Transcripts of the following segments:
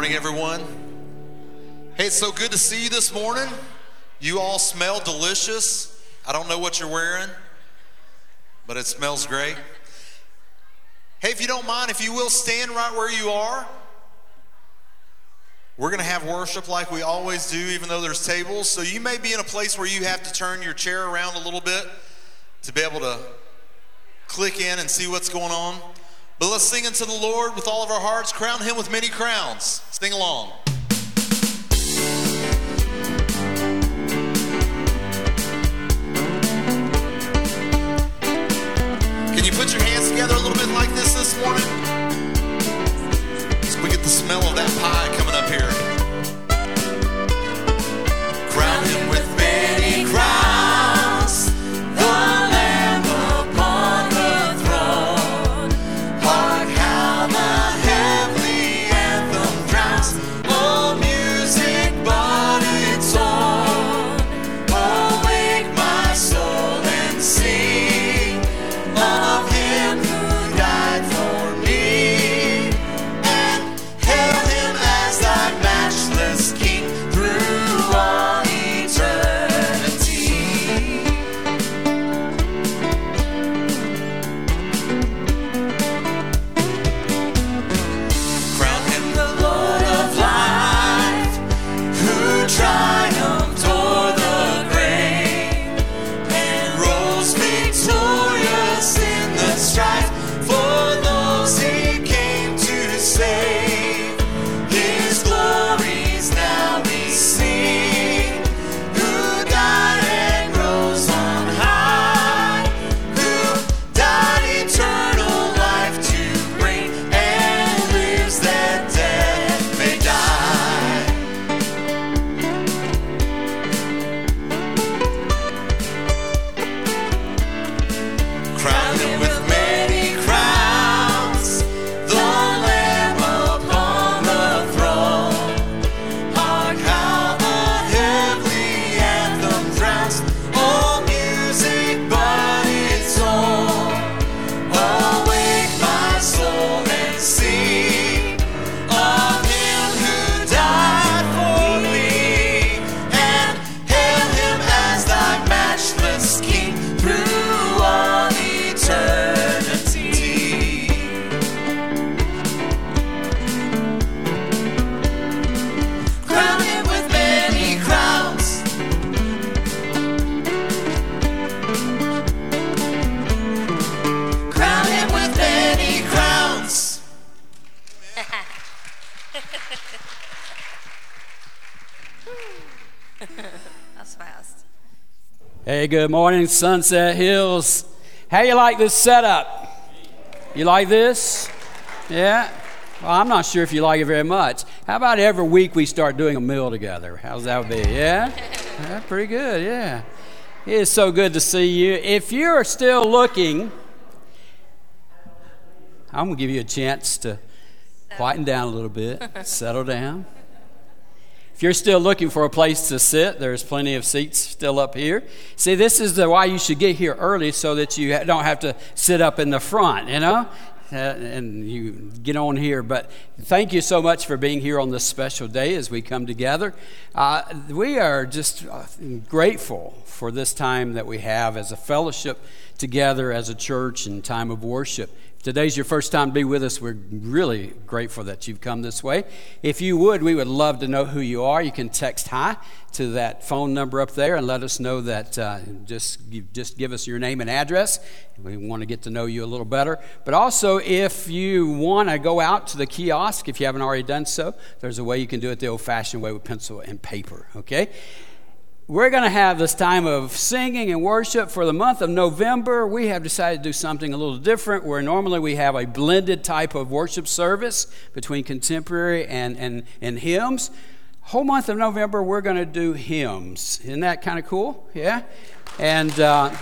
morning, everyone. Hey, it's so good to see you this morning. You all smell delicious. I don't know what you're wearing, but it smells great. Hey, if you don't mind, if you will stand right where you are. We're going to have worship like we always do, even though there's tables. So you may be in a place where you have to turn your chair around a little bit to be able to click in and see what's going on. But let's sing unto the Lord with all of our hearts, crown him with many crowns. Sing along. Can you put your hands together a little bit like this this morning? So we get the smell of that pie coming up here. Good morning, Sunset Hills. How you like this setup? You like this? Yeah? Well, I'm not sure if you like it very much. How about every week we start doing a meal together? How's that be? Yeah? yeah pretty good, yeah. It is so good to see you. If you're still looking, I'm going to give you a chance to quieten down a little bit, settle down. If you're still looking for a place to sit, there's plenty of seats still up here. See, this is the why you should get here early so that you don't have to sit up in the front, you know? Uh, and you get on here. But thank you so much for being here on this special day as we come together. Uh, we are just uh, grateful for this time that we have as a fellowship together as a church and time of worship. Today's your first time to be with us, we're really grateful that you've come this way. If you would, we would love to know who you are. You can text hi to that phone number up there and let us know that. Uh, just just give us your name and address. We want to get to know you a little better. But also, if you want to go out to the kiosk, if you haven't already done so, there's a way you can do it the old-fashioned way with pencil and paper. Okay we're going to have this time of singing and worship for the month of November. We have decided to do something a little different where normally we have a blended type of worship service between contemporary and, and, and hymns. Whole month of November, we're going to do hymns. Isn't that kind of cool? Yeah? And uh,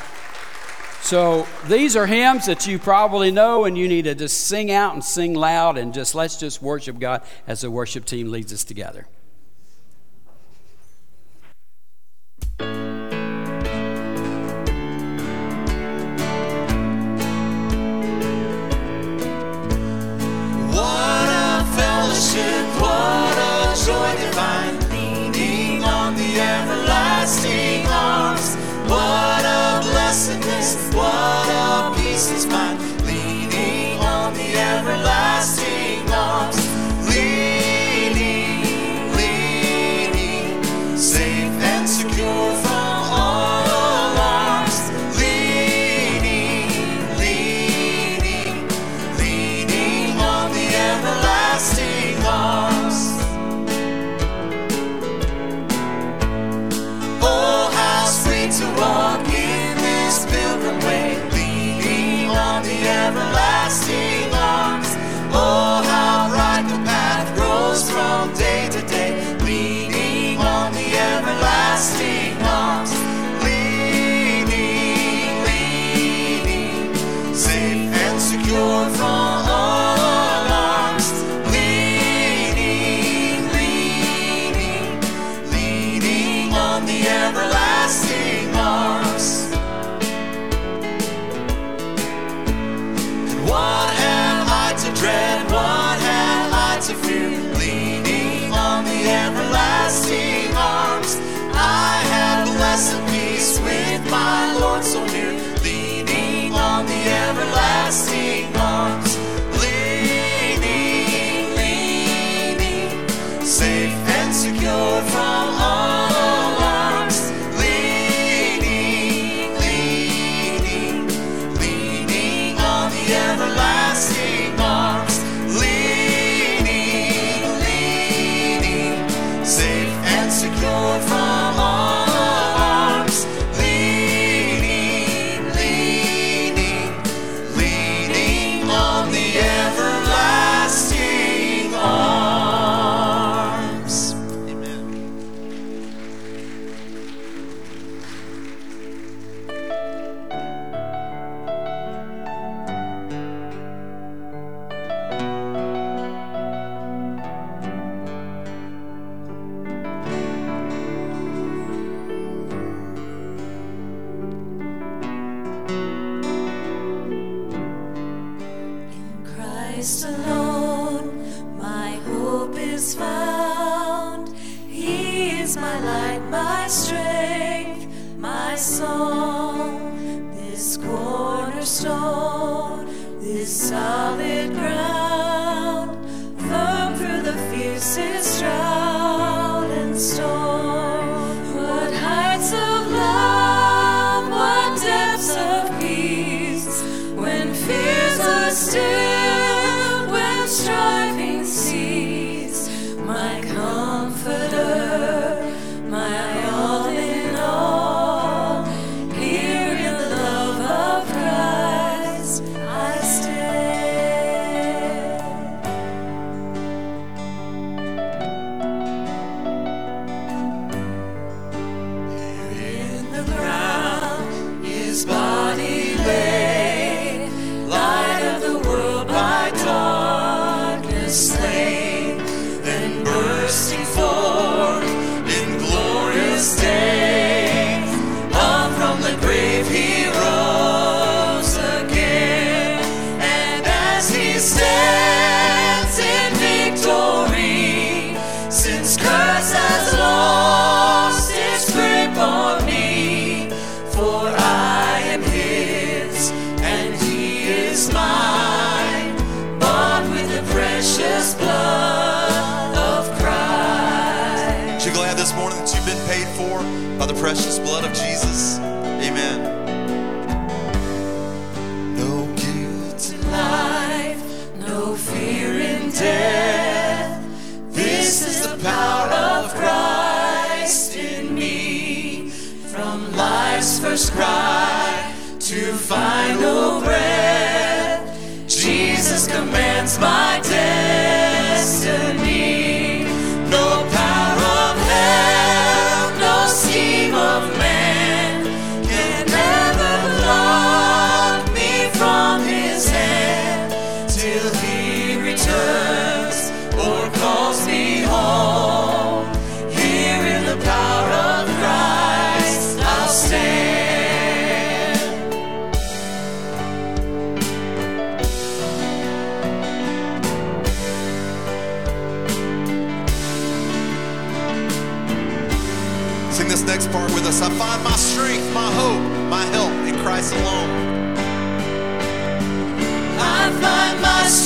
so these are hymns that you probably know, and you need to just sing out and sing loud and just let's just worship God as the worship team leads us together. worship, what a joy divine, leaning on the everlasting arms. What a blessedness, what a peace is mine, leaning on the everlasting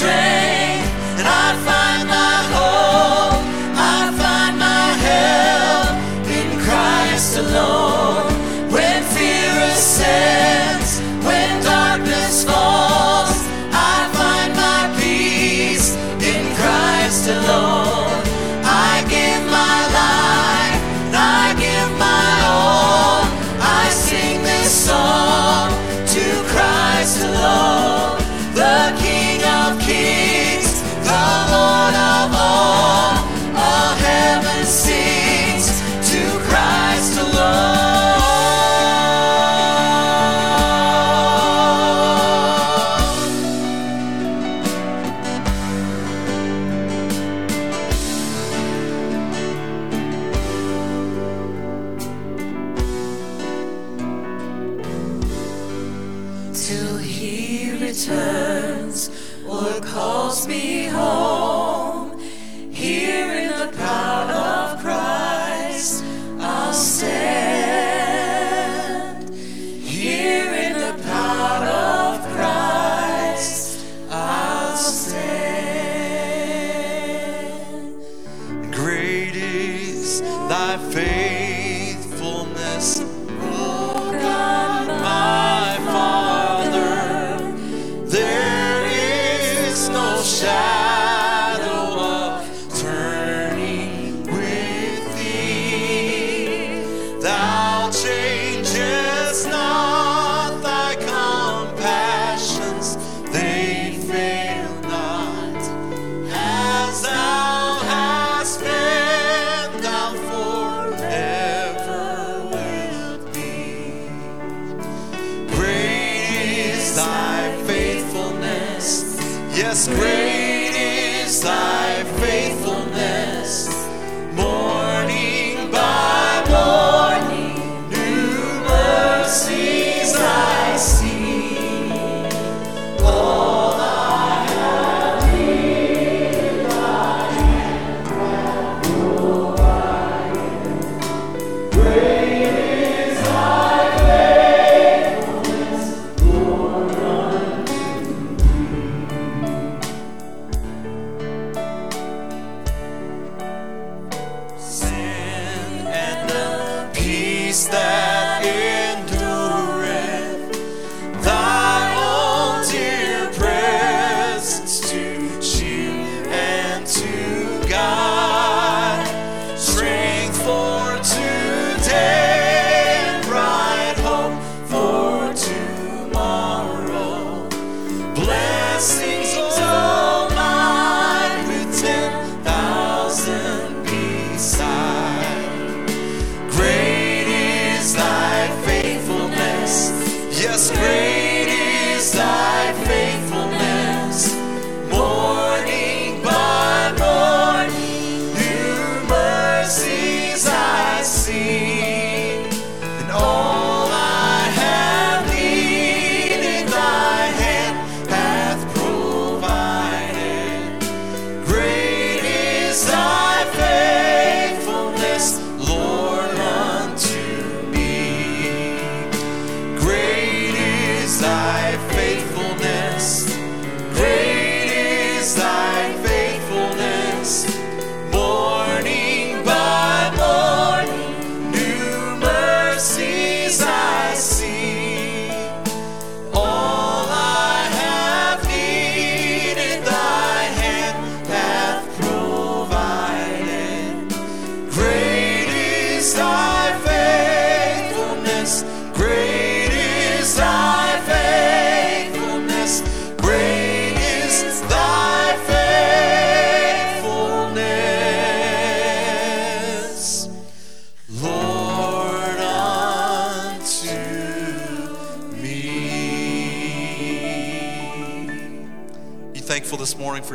train.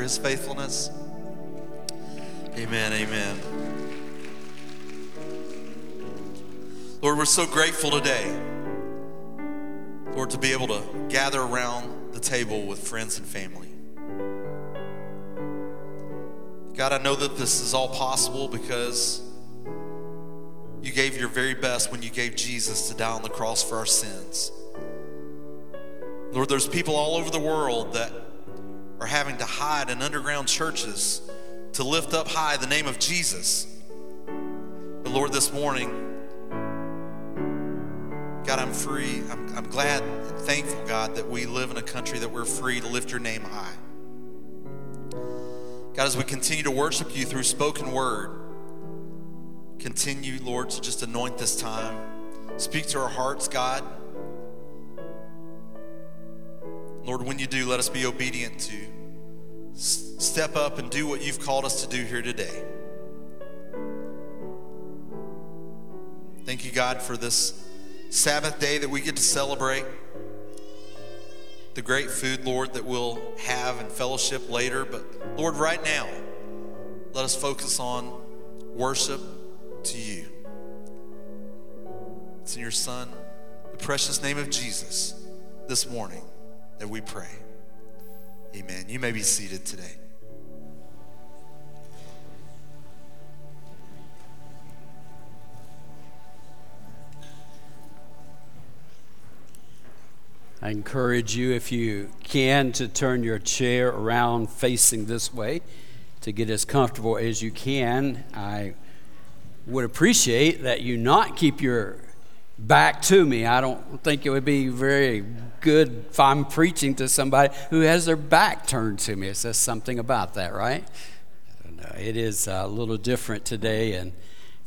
his faithfulness. Amen, amen. Lord, we're so grateful today, Lord, to be able to gather around the table with friends and family. God, I know that this is all possible because you gave your very best when you gave Jesus to die on the cross for our sins. Lord, there's people all over the world that are having to hide in underground churches to lift up high the name of Jesus. But Lord, this morning, God, I'm free. I'm, I'm glad and thankful, God, that we live in a country that we're free to lift your name high. God, as we continue to worship you through spoken word, continue, Lord, to just anoint this time. Speak to our hearts, God. Lord, when you do, let us be obedient to step up and do what you've called us to do here today. Thank you, God, for this Sabbath day that we get to celebrate. The great food, Lord, that we'll have in fellowship later. But Lord, right now, let us focus on worship to you. It's in your Son, the precious name of Jesus, this morning that we pray. Amen. You may be seated today. I encourage you, if you can, to turn your chair around facing this way to get as comfortable as you can. I would appreciate that you not keep your back to me. I don't think it would be very good if I'm preaching to somebody who has their back turned to me. It says something about that, right? Uh, it is a little different today, and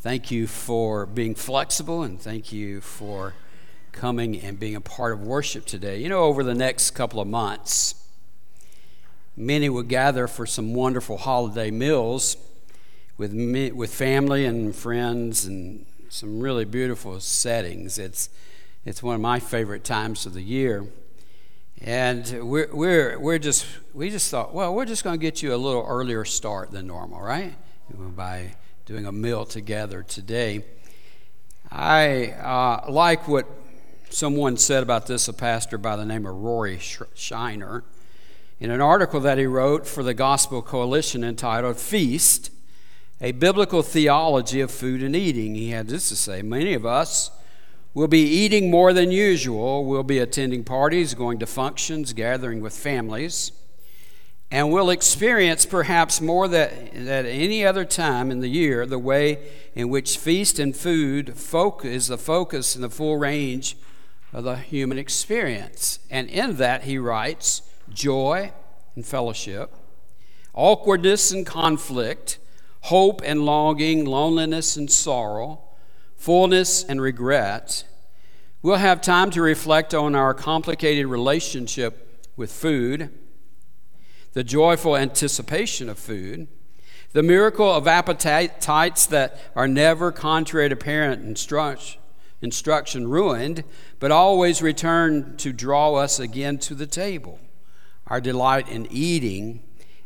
thank you for being flexible, and thank you for coming and being a part of worship today. You know, over the next couple of months, many will gather for some wonderful holiday meals with, me, with family and friends and some really beautiful settings. It's, it's one of my favorite times of the year. And we're, we're, we're just, we just thought, well, we're just going to get you a little earlier start than normal, right? By doing a meal together today. I uh, like what someone said about this, a pastor by the name of Rory Shiner, in an article that he wrote for the Gospel Coalition entitled Feast A Biblical Theology of Food and Eating. He had this to say Many of us will be eating more than usual, we'll be attending parties, going to functions, gathering with families. And we'll experience perhaps more than at any other time in the year the way in which feast and food is the focus and the full range of the human experience. And in that, he writes joy and fellowship, awkwardness and conflict, hope and longing, loneliness and sorrow, fullness and regret. We'll have time to reflect on our complicated relationship with food, the joyful anticipation of food, the miracle of appetites that are never contrary to parent instruction instruction ruined, but always return to draw us again to the table. Our delight in eating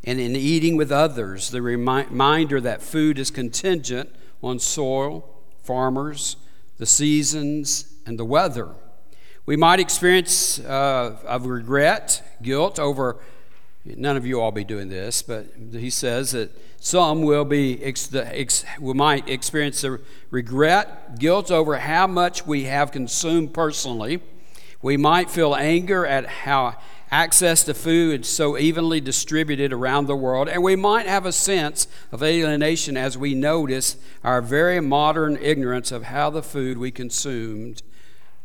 and in eating with others, the reminder that food is contingent on soil, farmers, the seasons, and the weather. We might experience uh, of regret, guilt over, none of you all be doing this, but he says that some will be we might experience the regret, guilt over how much we have consumed personally. We might feel anger at how access to food so evenly distributed around the world, and we might have a sense of alienation as we notice our very modern ignorance of how the food we consumed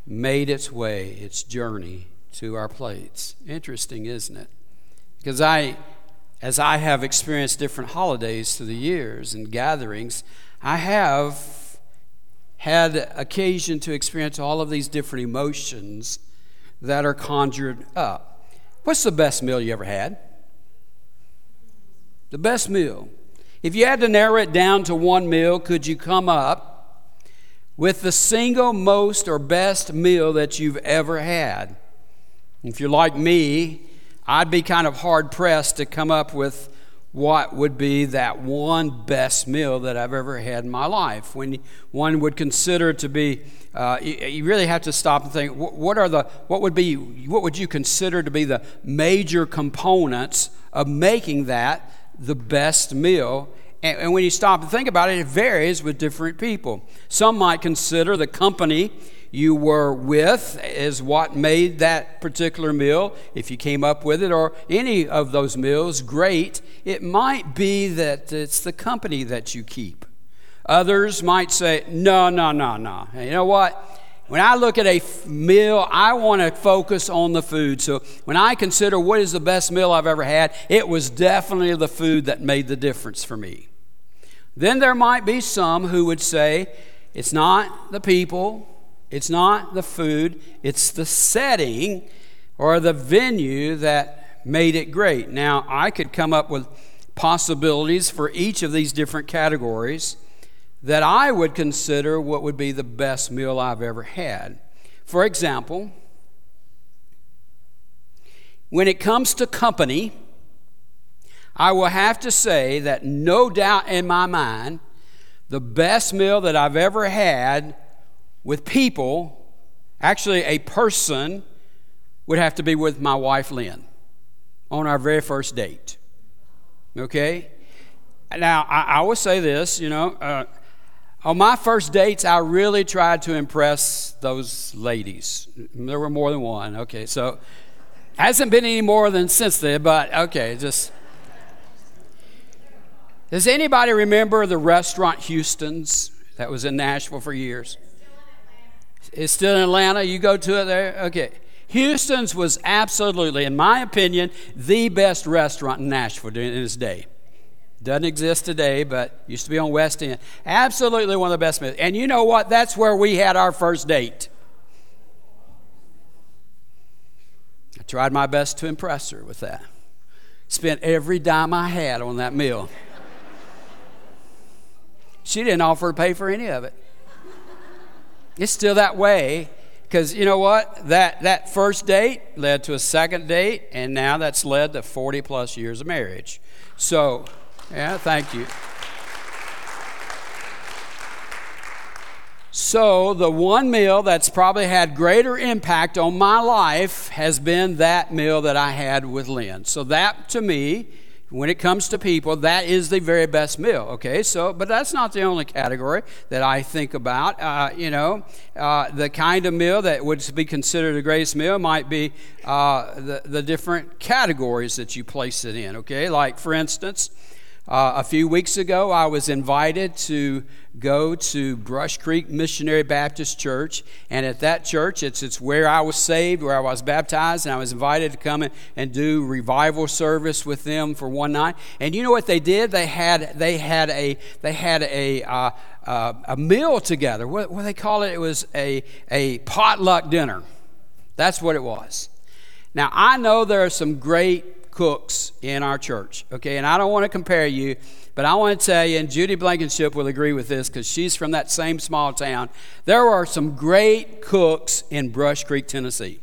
made its way, its journey to our plates. Interesting, isn't it? Because I as I have experienced different holidays through the years and gatherings, I have had occasion to experience all of these different emotions that are conjured up. What's the best meal you ever had? The best meal. If you had to narrow it down to one meal, could you come up with the single most or best meal that you've ever had? If you're like me, I'd be kind of hard pressed to come up with what would be that one best meal that I've ever had in my life. When one would consider to be, uh, you, really have to stop and think, what are the, what would be, what would you consider to be the major components of making that the best meal? and when you stop and think about it, it varies with different people. Some might consider the company you were with is what made that particular meal, if you came up with it, or any of those meals, great. It might be that it's the company that you keep. Others might say, no, no, no, no. You know what? When I look at a meal, I want to focus on the food. So when I consider what is the best meal I've ever had, it was definitely the food that made the difference for me. Then there might be some who would say, it's not the people, it's not the food, it's the setting or the venue that made it great. Now, I could come up with possibilities for each of these different categories that I would consider what would be the best meal I've ever had. For example, when it comes to company, I will have to say that no doubt in my mind, the best meal that I've ever had with people, actually a person, would have to be with my wife Lynn on our very first date. Okay? Now, I, I will say this, you know, uh, on my first dates, I really tried to impress those ladies. There were more than one. Okay, so hasn't been any more than since then, but okay, just. Does anybody remember the restaurant Houston's that was in Nashville for years? It's still in Atlanta. You go to it there? Okay. Houston's was absolutely, in my opinion, the best restaurant in Nashville in its day. Doesn't exist today, but used to be on West End. Absolutely one of the best meals. And you know what? That's where we had our first date. I tried my best to impress her with that. Spent every dime I had on that meal. She didn't offer to pay for any of it. It's still that way because you know what? That, that first date led to a second date, and now that's led to 40 plus years of marriage. So, yeah, thank you. So, the one meal that's probably had greater impact on my life has been that meal that I had with Lynn. So, that to me, when it comes to people, that is the very best meal. Okay, so, but that's not the only category that I think about. Uh, you know, uh, the kind of meal that would be considered a greatest meal might be uh, the, the different categories that you place it in. Okay, like for instance, uh, a few weeks ago, I was invited to go to Brush Creek Missionary Baptist Church. And at that church, it's, it's where I was saved, where I was baptized, and I was invited to come and do revival service with them for one night. And you know what they did? They had, they had a, they had a, uh, uh, a meal together. What, what they call it? It was a, a potluck dinner. That's what it was. Now, I know there are some great cooks in our church, okay? And I don't want to compare you, but I want to tell you, and Judy Blankenship will agree with this because she's from that same small town. There are some great cooks in Brush Creek, Tennessee.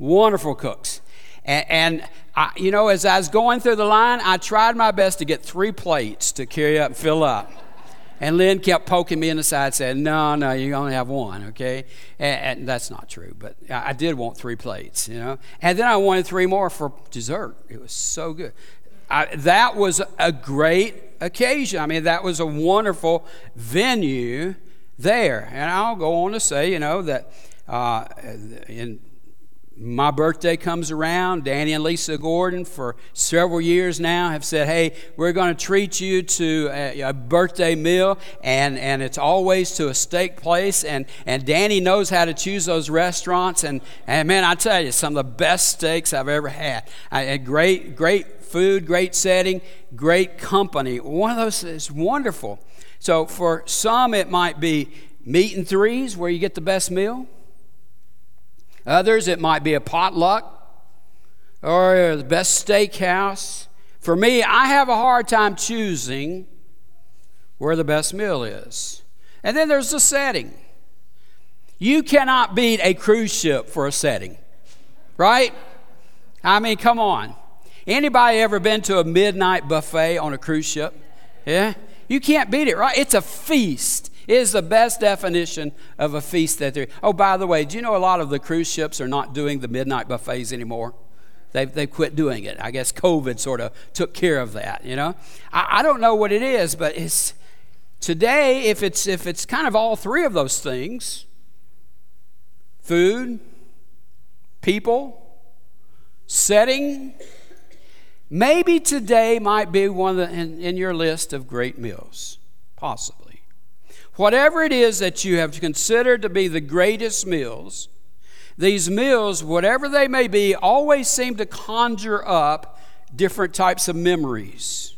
Wonderful cooks. And, and I, you know, as I was going through the line, I tried my best to get three plates to carry up and fill up. And Lynn kept poking me in the side, saying, No, no, you only have one, okay? And, and, that's not true, but I did want three plates, you know? And then I wanted three more for dessert. It was so good. I, that was a great occasion. I mean, that was a wonderful venue there. And I'll go on to say, you know, that uh, in my birthday comes around, Danny and Lisa Gordon, for several years now, have said, Hey, we're going to treat you to a, a, birthday meal, and, and it's always to a steak place. And, and Danny knows how to choose those restaurants. And, and man, I tell you, some of the best steaks I've ever had. I great, great food, great setting, great company. One of those is wonderful. So for some, it might be meat and threes, where you get the best meal. Others, it might be a potluck or the best steakhouse. For me, I have a hard time choosing where the best meal is. And then there's the setting. You cannot beat a cruise ship for a setting, right? I mean, come on. Anybody ever been to a midnight buffet on a cruise ship? Yeah? You can't beat it, right? It's a feast. It is the best definition of a feast that there. Oh, by the way, do you know a lot of the cruise ships are not doing the midnight buffets anymore? they've, they've quit doing it. I guess COVID sort of took care of that, you know? I, I don't know what it is, but it's today, if it's, if it's kind of all three of those things food, people, setting, maybe today might be one of the, in, in your list of great meals, possibly. Whatever it is that you have considered to be the greatest meals, these meals, whatever they may be, always seem to conjure up different types of memories,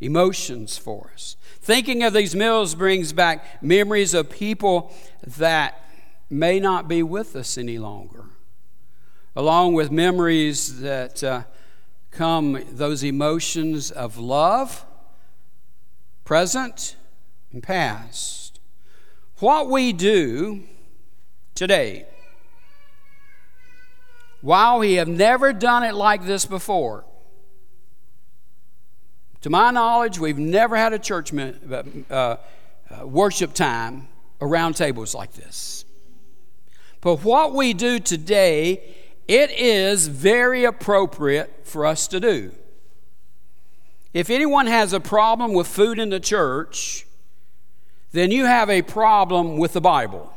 emotions for us. Thinking of these meals brings back memories of people that may not be with us any longer, along with memories that uh, come those emotions of love, present and past. What we do today while we have never done it like this before. To my knowledge, we've never had a church uh, uh, worship time around tables like this. But what we do today, it is very appropriate for us to do. If anyone has a problem with food in the church, then you have a problem with the Bible.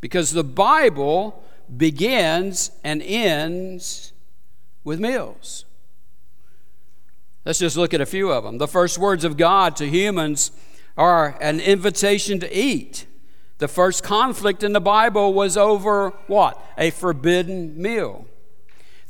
Because the Bible begins and ends with meals. Let's just look at a few of them. The first words of God to humans are an invitation to eat. The first conflict in the Bible was over what? A forbidden meal.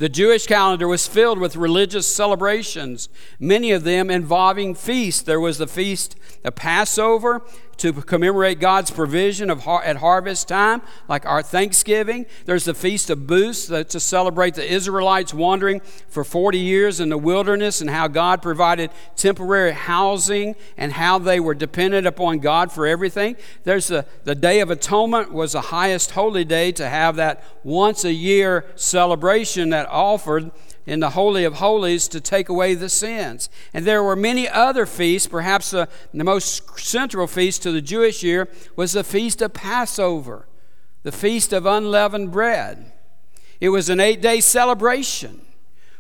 The Jewish calendar was filled with religious celebrations, many of them involving feasts. There was the feast of Passover, to commemorate God's provision of har- at harvest time, like our Thanksgiving. There's the Feast of Booths to celebrate the Israelites wandering for 40 years in the wilderness and how God provided temporary housing and how they were dependent upon God for everything. There's the, the Day of Atonement was the highest holy day to have that once a year celebration that offered in the Holy of Holies to take away the sins. And there were many other feasts. Perhaps the, the most central feast to the Jewish year was the Feast of Passover, the Feast of Unleavened Bread. It was an eight day celebration,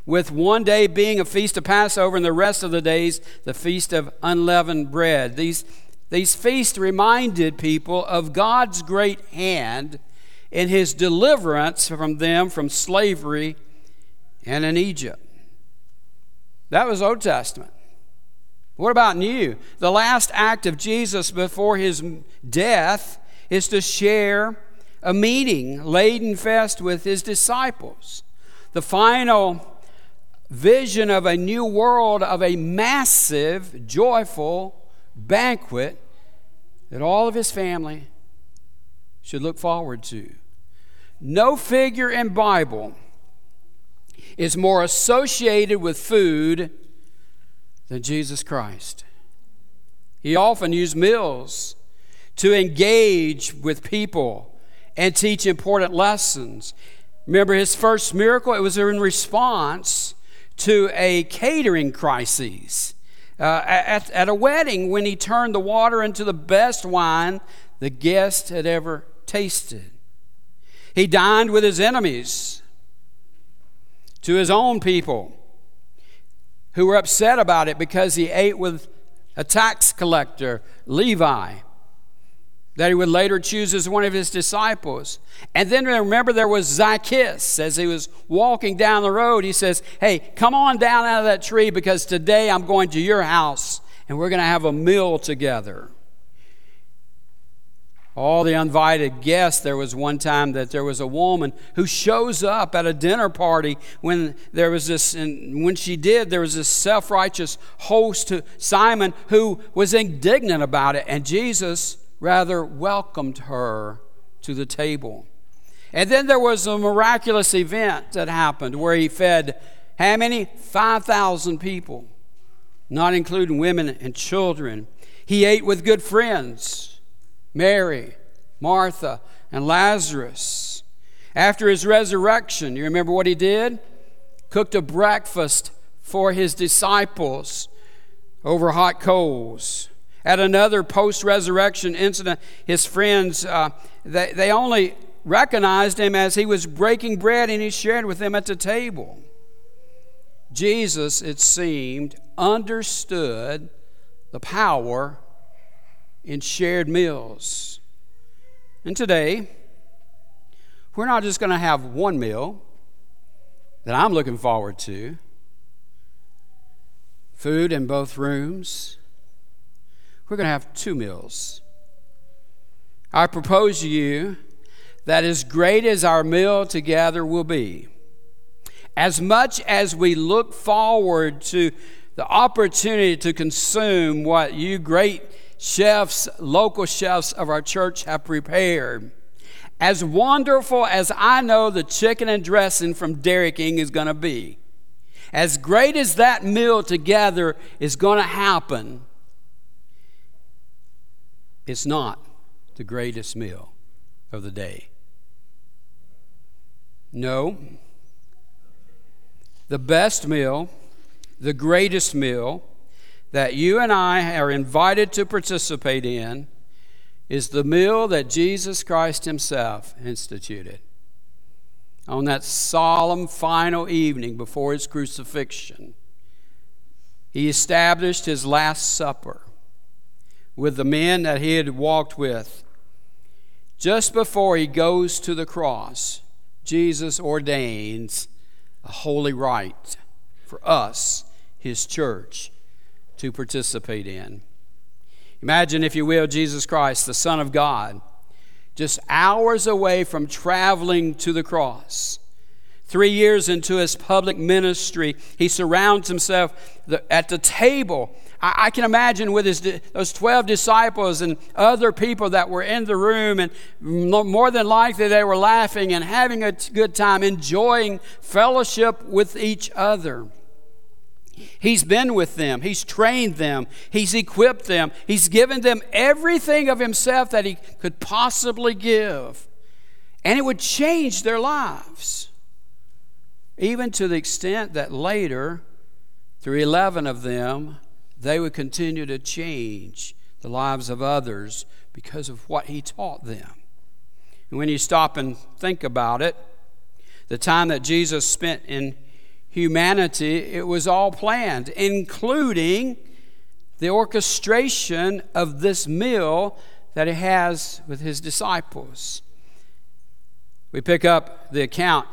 with one day being a Feast of Passover and the rest of the days the Feast of Unleavened Bread. These, these feasts reminded people of God's great hand in his deliverance from them from slavery and in Egypt. That was Old Testament. What about New? The last act of Jesus before his death is to share a meeting laden fest with his disciples. The final vision of a new world, of a massive, joyful banquet that all of his family should look forward to. No figure in Bible is more associated with food than Jesus Christ. He often used meals to engage with people and teach important lessons. Remember his first miracle? It was in response to a catering crisis. Uh, at, at a wedding, when he turned the water into the best wine the guest had ever tasted. He dined with his enemies to his own people who were upset about it because he ate with a tax collector, Levi, that he would later choose as one of his disciples. And then remember, there was Zacchaeus as he was walking down the road. He says, Hey, come on down out of that tree because today I'm going to your house and we're going to have a meal together all the invited guests. There was one time that there was a woman who shows up at a dinner party when there was this, and when she did, there was this self righteous host, to Simon, who was indignant about it, and Jesus rather welcomed her to the table. And then there was a miraculous event that happened where he fed how many? 5,000 people, not including women and children. He ate with good friends Mary, Martha, and Lazarus. After his resurrection, you remember what he did? Cooked a breakfast for his disciples over hot coals. At another post resurrection incident, his friends, uh, they, they only recognized him as he was breaking bread and he shared with them at the table. Jesus, it seemed, understood the power in shared meals. And today, we're not just going to have one meal that I'm looking forward to food in both rooms. We're going to have two meals. I propose to you that as great as our meal together will be, as much as we look forward to the opportunity to consume what you great chefs, local chefs of our church have prepared, as wonderful as I know the chicken and dressing from Dairy King is going to be, as great as that meal together is going to happen, it's not the greatest meal of the day. No. The best meal, the greatest meal that you and I are invited to participate in is the meal that Jesus Christ Himself instituted on that solemn final evening before His crucifixion. He established His Last Supper with the men that He had walked with. Just before He goes to the cross, Jesus ordains a holy rite for us, His church, to participate in. Imagine, if you will, Jesus Christ, the Son of God, just hours away from traveling to the cross. Three years into his public ministry, he surrounds himself at the table. I, can imagine with his, those 12 disciples and other people that were in the room, and more than likely they were laughing and having a good time, enjoying fellowship with each other. He's been with them, He's trained them, He's equipped them, He's given them everything of Himself that He could possibly give. And it would change their lives, even to the extent that later, through 11 of them, they would continue to change the lives of others because of what He taught them. And when you stop and think about it, the time that Jesus spent in humanity, it was all planned, including the orchestration of this meal that he has with his disciples. We pick up the account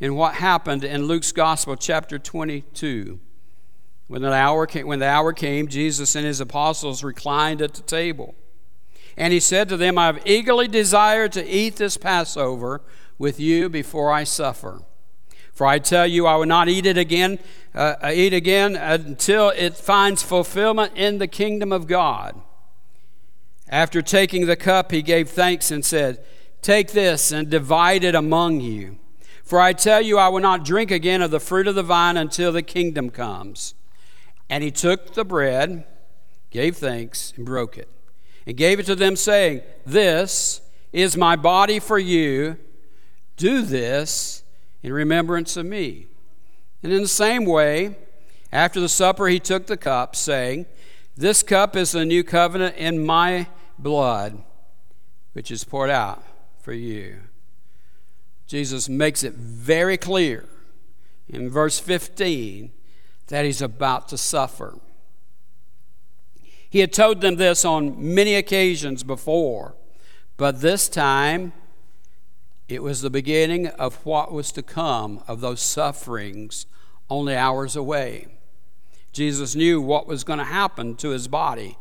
in what happened in Luke's Gospel, chapter 22. When the hour came, when the hour came Jesus and his apostles reclined at the table. And he said to them, I have eagerly desired to eat this Passover with you before I suffer. For I tell you, I will not eat it again, uh, eat again until it finds fulfillment in the kingdom of God. After taking the cup, he gave thanks and said, Take this and divide it among you. For I tell you, I will not drink again of the fruit of the vine until the kingdom comes. And he took the bread, gave thanks, and broke it, and gave it to them, saying, This is my body for you. Do this in remembrance of me. And in the same way, after the supper, he took the cup, saying, This cup is the new covenant in my blood, which is poured out for you. Jesus makes it very clear in verse 15 that he's about to suffer. He had told them this on many occasions before, but this time it was the beginning of what was to come of those sufferings only hours away. Jesus knew what was going to happen to his body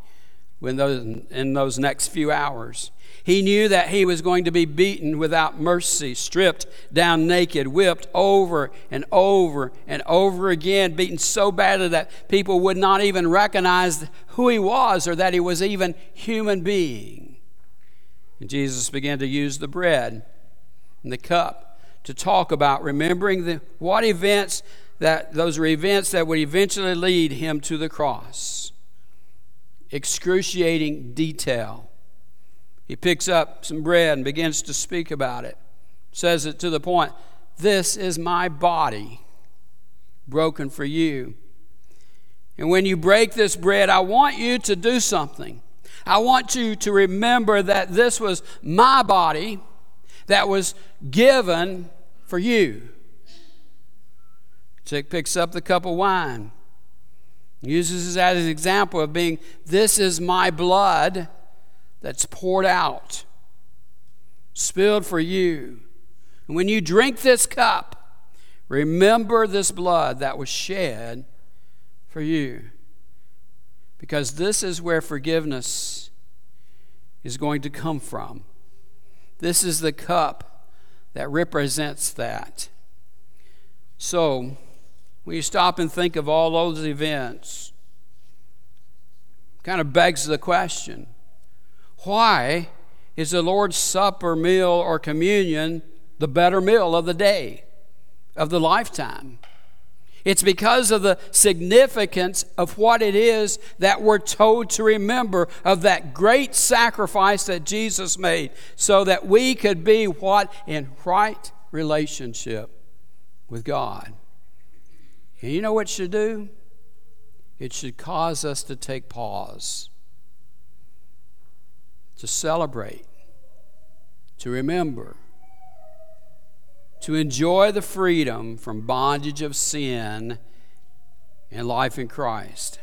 when those, in those next few hours. He knew that he was going to be beaten without mercy, stripped down naked, whipped over and over and over again, beaten so badly that people would not even recognize who he was or that he was even human being. And Jesus began to use the bread and the cup to talk about remembering the, what events that those are events that would eventually lead him to the cross. Excruciating detail. He picks up some bread and begins to speak about it. Says it to the point, This is my body broken for you. And when you break this bread, I want you to do something. I want you to remember that this was my body that was given for you. Chick picks up the cup of wine, uses it as an example of being, This is my blood that's poured out, spilled for you. And when you drink this cup, remember this blood that was shed for you. Because this is where forgiveness is going to come from. This is the cup that represents that. So, when you stop and think of all those events, kind of begs the question why is the Lord's Supper meal or communion the better meal of the day, of the lifetime? It's because of the significance of what it is that we're told to remember of that great sacrifice that Jesus made so that we could be what? In right relationship with God. And you know what it should do? It should cause us to take pause, to celebrate, to remember to enjoy the freedom from bondage of sin and life in Christ.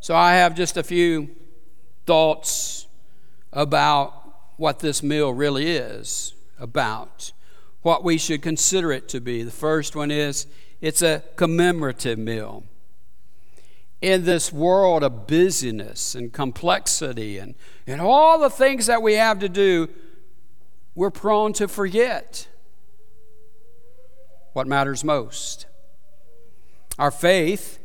So I have just a few thoughts about what this meal really is about, what we should consider it to be. The first one is it's a commemorative meal. In this world of busyness and complexity and, and all the things that we have to do, we're prone to forget what matters most. Our faith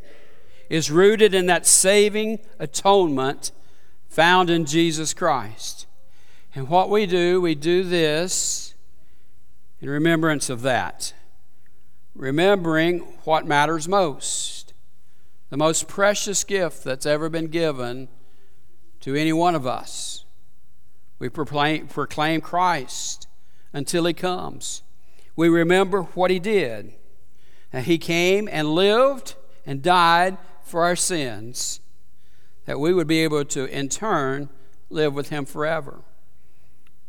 is rooted in that saving atonement found in Jesus Christ. And what we do, we do this in remembrance of that. Remembering what matters most. The most precious gift that's ever been given to any one of us. We proclaim, proclaim Christ until He comes we remember what he did. That he came and lived and died for our sins, that we would be able to, in turn, live with him forever.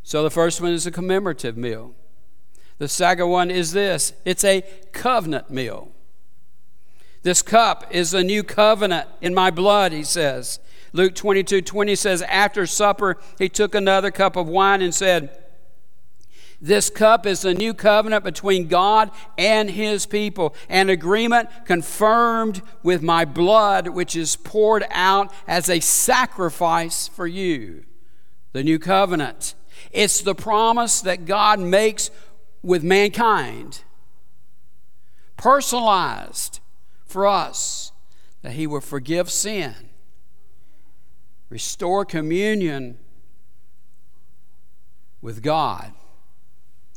So the first one is a commemorative meal. The second one is this it's a covenant meal. This cup is a new covenant in my blood, he says. Luke 22 20 says, After supper, he took another cup of wine and said, this cup is the new covenant between God and his people, an agreement confirmed with my blood, which is poured out as a sacrifice for you. The new covenant. It's the promise that God makes with mankind, personalized for us, that he will forgive sin, restore communion with God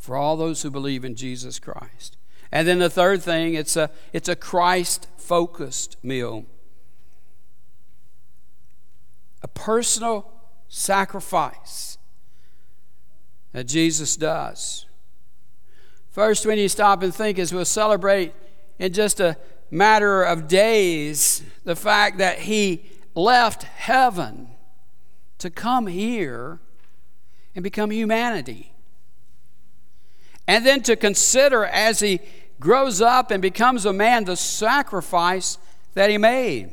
for all those who believe in Jesus Christ. And then the third thing, it's a, it's a Christ focused meal. A personal sacrifice that Jesus does. First, when you stop and think, as we'll celebrate in just a matter of days the fact that he left heaven to come here and become humanity. And then to consider as he grows up and becomes a man the sacrifice that he made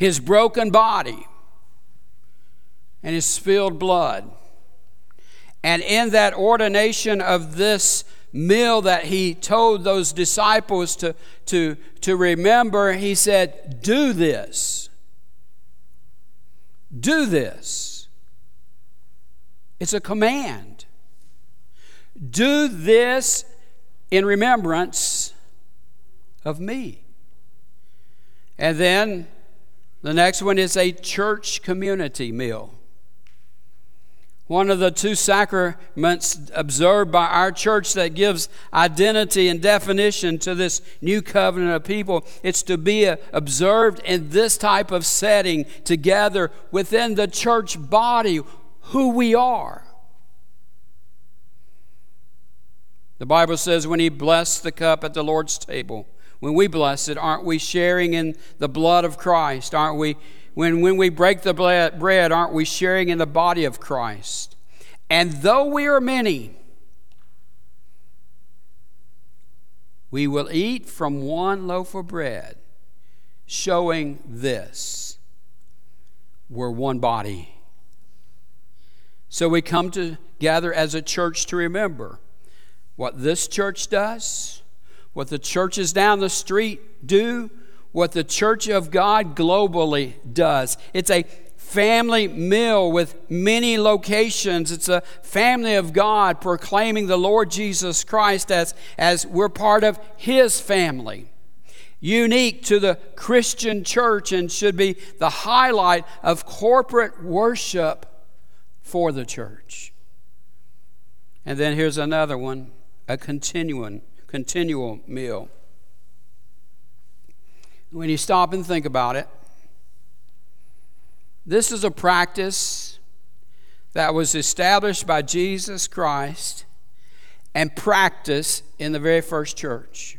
his broken body and his spilled blood. And in that ordination of this meal that he told those disciples to, to, to remember, he said, Do this. Do this. It's a command. Do this in remembrance of me. And then the next one is a church community meal. One of the two sacraments observed by our church that gives identity and definition to this new covenant of people. It's to be observed in this type of setting together within the church body, who we are. The Bible says when he blessed the cup at the Lord's table, when we bless it, aren't we sharing in the blood of Christ? Aren't we? When, when we break the bread, aren't we sharing in the body of Christ? And though we are many, we will eat from one loaf of bread, showing this we're one body. So we come to gather as a church to remember what this church does, what the churches down the street do, what the Church of God globally does. It's a family meal with many locations. It's a family of God proclaiming the Lord Jesus Christ as, as we're part of His family. Unique to the Christian church and should be the highlight of corporate worship for the church. And then here's another one a continuing, continual meal. When you stop and think about it, this is a practice that was established by Jesus Christ and practiced in the very first church.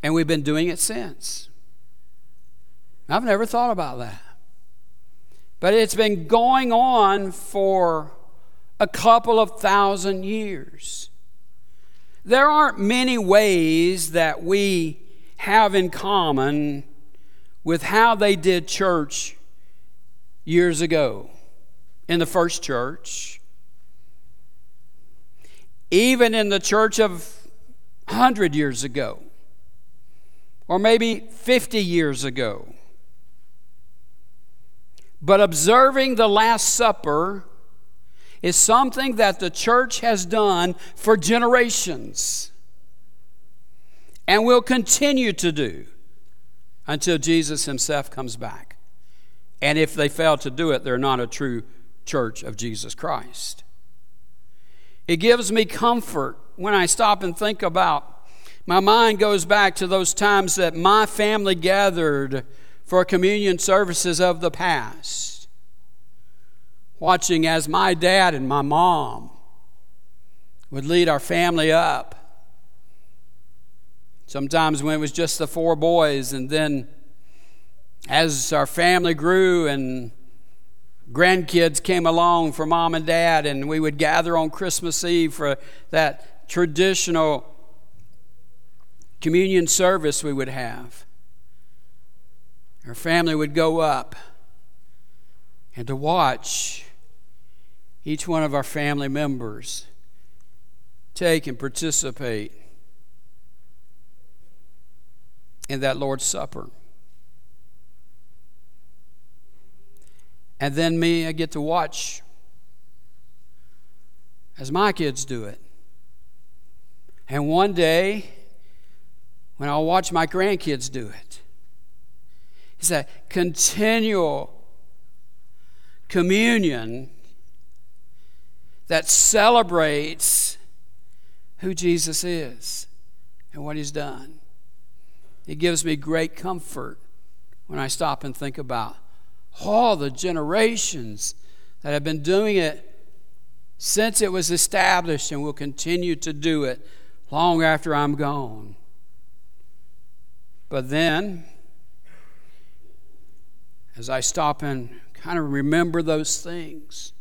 And we've been doing it since. I've never thought about that. But it's been going on for a couple of thousand years. There aren't many ways that we have in common with how they did church years ago in the first church, even in the church of 100 years ago, or maybe 50 years ago. But observing the Last Supper is something that the church has done for generations and will continue to do until Jesus himself comes back. And if they fail to do it, they're not a true church of Jesus Christ. It gives me comfort when I stop and think about. My mind goes back to those times that my family gathered for communion services of the past, watching as my dad and my mom would lead our family up Sometimes when it was just the four boys, and then as our family grew and grandkids came along for mom and dad, and we would gather on Christmas Eve for that traditional communion service we would have. Our family would go up and to watch each one of our family members take and participate in that Lord's Supper. And then me, I get to watch as my kids do it. And one day, when I'll watch my grandkids do it, it's a continual communion that celebrates who Jesus is and what he's done. It gives me great comfort when I stop and think about all the generations that have been doing it since it was established and will continue to do it long after I'm gone. But then, as I stop and kind of remember those things,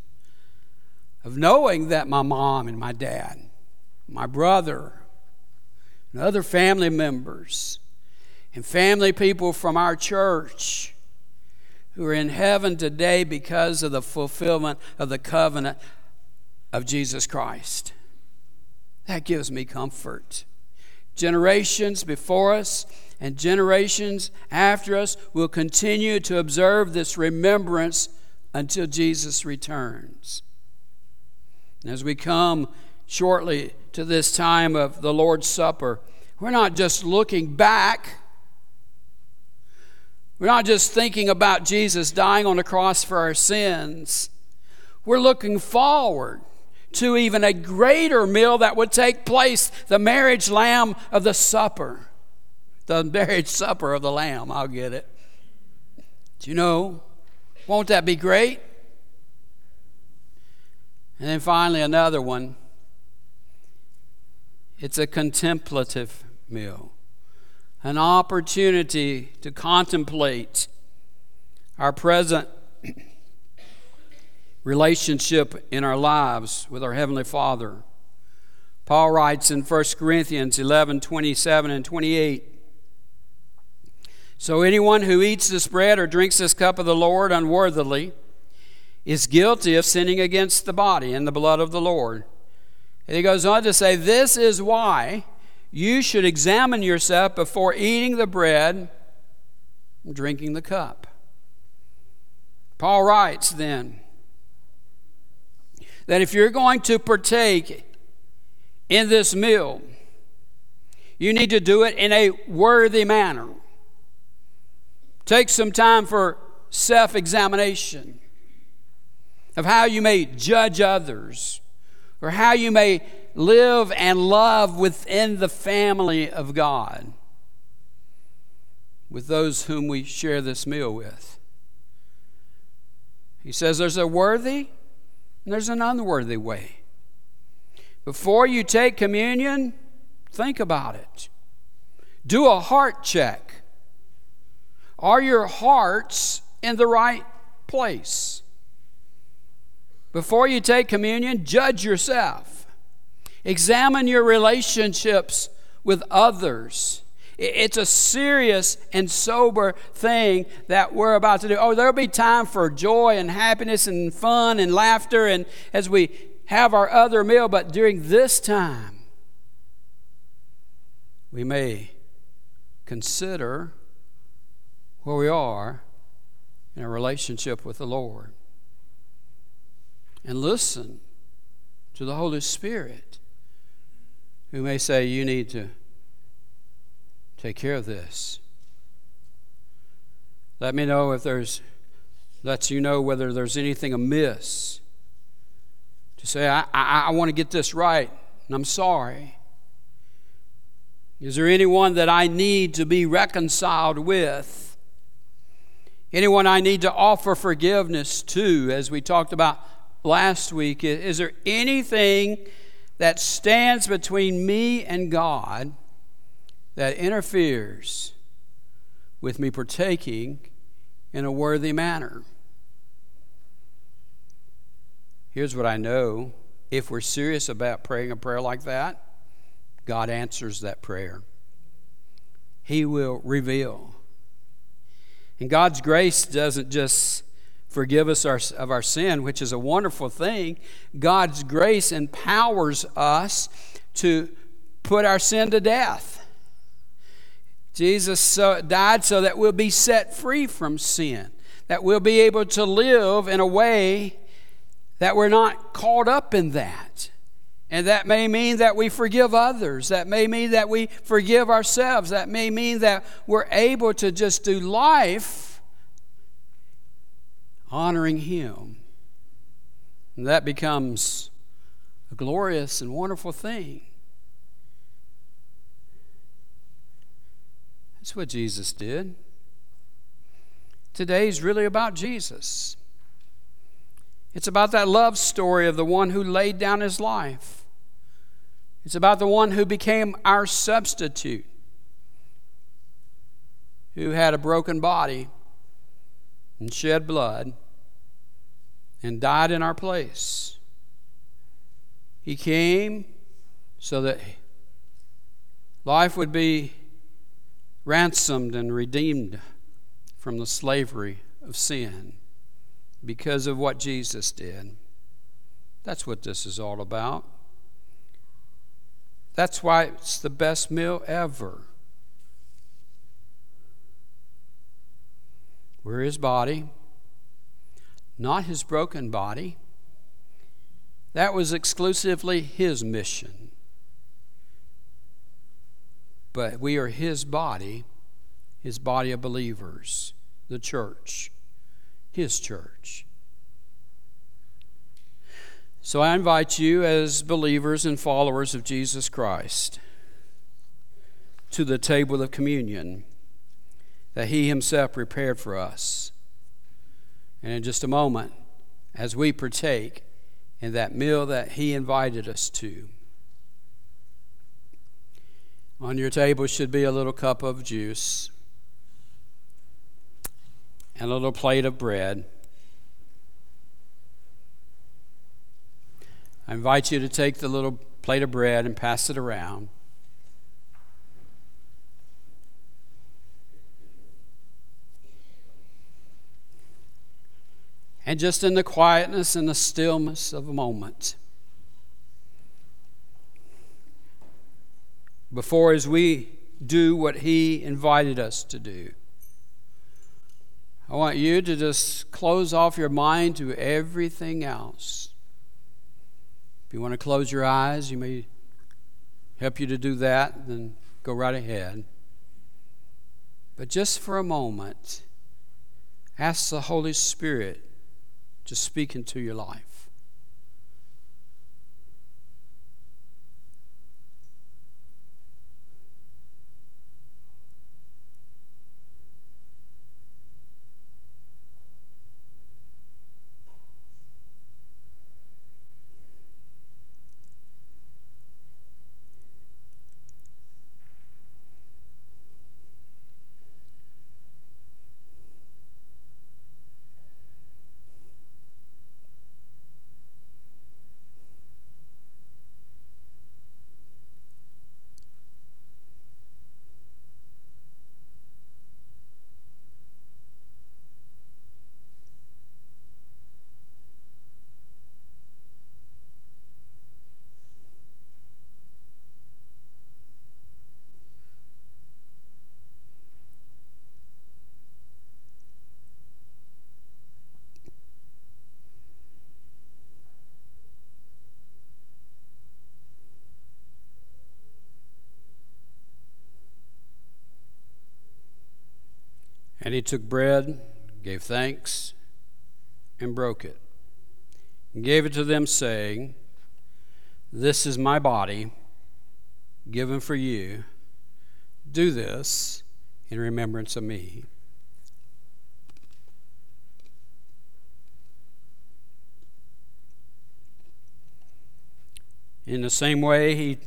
of knowing that my mom and my dad, my brother, and other family members and family people from our church who are in heaven today because of the fulfillment of the covenant of Jesus Christ. That gives me comfort. Generations before us and generations after us will continue to observe this remembrance until Jesus returns. As we come shortly to this time of the Lord's Supper, we're not just looking back we're not just thinking about Jesus dying on the cross for our sins. We're looking forward to even a greater meal that would take place the marriage lamb of the supper. The marriage supper of the lamb. I'll get it. Do you know? Won't that be great? And then finally, another one. It's a contemplative meal an opportunity to contemplate our present relationship in our lives with our Heavenly Father. Paul writes in 1 Corinthians 11 27 and 28. So anyone who eats this bread or drinks this cup of the Lord unworthily is guilty of sinning against the body and the blood of the Lord. And he goes on to say, This is why you should examine yourself before eating the bread and drinking the cup. Paul writes then that if you're going to partake in this meal, you need to do it in a worthy manner. Take some time for self examination of how you may judge others or how you may live and love within the family of God with those whom we share this meal with. He says there's a worthy and there's an unworthy way. Before you take communion, think about it. Do a heart check. Are your hearts in the right place? Before you take communion, judge yourself. Examine your relationships with others. It's a serious and sober thing that we're about to do. Oh, there'll be time for joy and happiness and fun and laughter and as we have our other meal, but during this time, we may consider where we are in a relationship with the Lord and listen to the Holy Spirit who may say, You need to take care of this. Let me know if there's, lets you know whether there's anything amiss. To say, I, I, I want to get this right, and I'm sorry. Is there anyone that I need to be reconciled with? Anyone I need to offer forgiveness to, as we talked about last week? Is there anything that stands between me and God that interferes with me partaking in a worthy manner? Here's what I know if we're serious about praying a prayer like that, God answers that prayer. He will reveal. And God's grace doesn't just forgive us our, of our sin, which is a wonderful thing. God's grace empowers us to put our sin to death. Jesus so, died so that we'll be set free from sin, that we'll be able to live in a way that we're not caught up in that. And that may mean that we forgive others. That may mean that we forgive ourselves. That may mean that we're able to just do life honoring Him. And that becomes a glorious and wonderful thing. That's what Jesus did. Today is really about Jesus. It's about that love story of the one who laid down his life. It's about the one who became our substitute, who had a broken body and shed blood and died in our place. He came so that life would be ransomed and redeemed from the slavery of sin because of what Jesus did. That's what this is all about. That's why it's the best meal ever. We're his body, not his broken body. That was exclusively his mission. But we are his body, his body of believers, the church, his church. So I invite you, as believers and followers of Jesus Christ, to the table of communion that He Himself prepared for us. And in just a moment, as we partake in that meal that He invited us to, on your table should be a little cup of juice and a little plate of bread. I invite you to take the little plate of bread and pass it around. And just in the quietness and the stillness of a moment, before as we do what He invited us to do, I want you to just close off your mind to everything else. If you want to close your eyes, you may help you to do that, then go right ahead. But just for a moment, ask the Holy Spirit to speak into your life. And he took bread, gave thanks, and broke it, and gave it to them, saying, This is my body, given for you. Do this in remembrance of me. In the same way, he,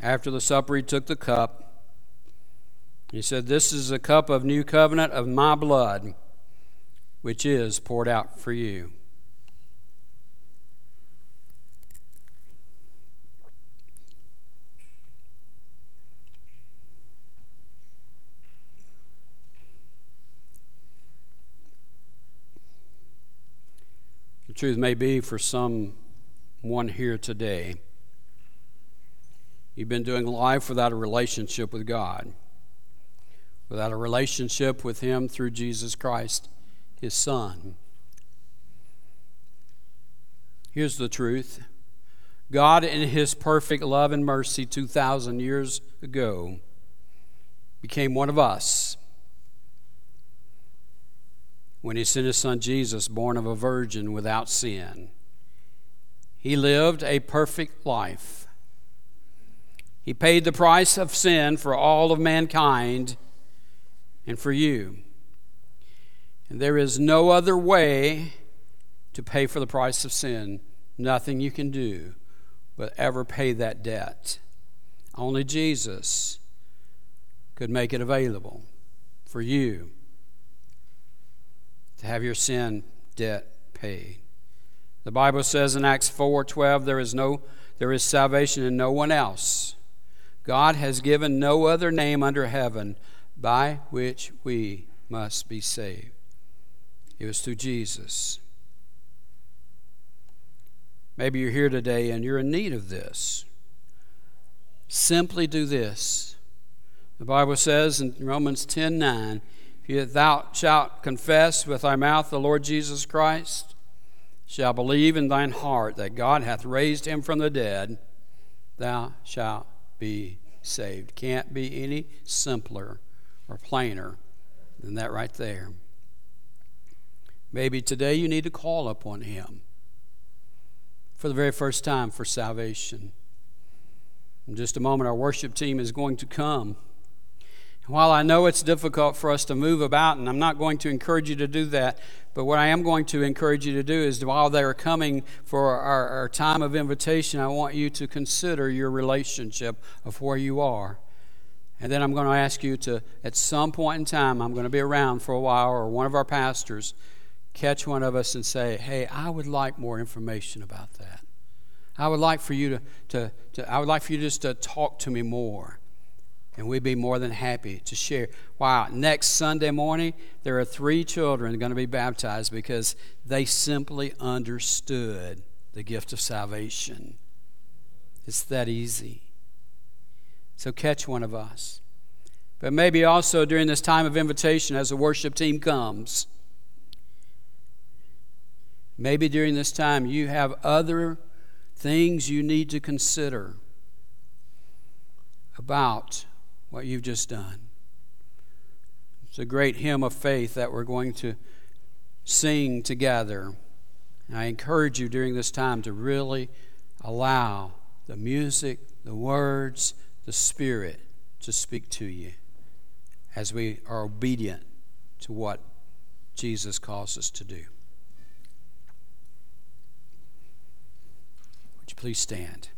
after the supper, he took the cup. He said, This is a cup of new covenant of my blood, which is poured out for you. The truth may be for someone here today, you've been doing life without a relationship with God without a relationship with Him through Jesus Christ, His Son. Here's the truth God, in His perfect love and mercy 2,000 years ago, became one of us when He sent His Son Jesus, born of a virgin without sin. He lived a perfect life. He paid the price of sin for all of mankind and for you. And there is no other way to pay for the price of sin. Nothing you can do but ever pay that debt. Only Jesus could make it available for you to have your sin debt paid. The Bible says in Acts 4:12 there is no there is salvation in no one else. God has given no other name under heaven by which we must be saved. It was through Jesus. Maybe you're here today and you're in need of this. Simply do this. The Bible says in Romans 10 9, if thou shalt confess with thy mouth the Lord Jesus Christ, shall believe in thine heart that God hath raised him from the dead, thou shalt be saved. Can't be any simpler or plainer than that right there. Maybe today you need to call upon Him for the very first time for salvation. In just a moment, our worship team is going to come. While I know it's difficult for us to move about, and I'm not going to encourage you to do that, but what I am going to encourage you to do is while they're coming for our, our time of invitation, I want you to consider your relationship of where you are. And then I'm going to ask you to, at some point in time, I'm going to be around for a while, or one of our pastors catch one of us and say, Hey, I would like more information about that. I would like for you to, to, to I would like for you just to talk to me more. And we'd be more than happy to share. Wow, next Sunday morning, there are three children going to be baptized because they simply understood the gift of salvation. It's that easy. So catch one of us. But maybe also during this time of invitation as the worship team comes, maybe during this time you have other things you need to consider about what you've just done. It's a great hymn of faith that we're going to sing together. And I encourage you during this time to really allow the music, the words, the Spirit to speak to you as we are obedient to what Jesus calls us to do. Would you please stand?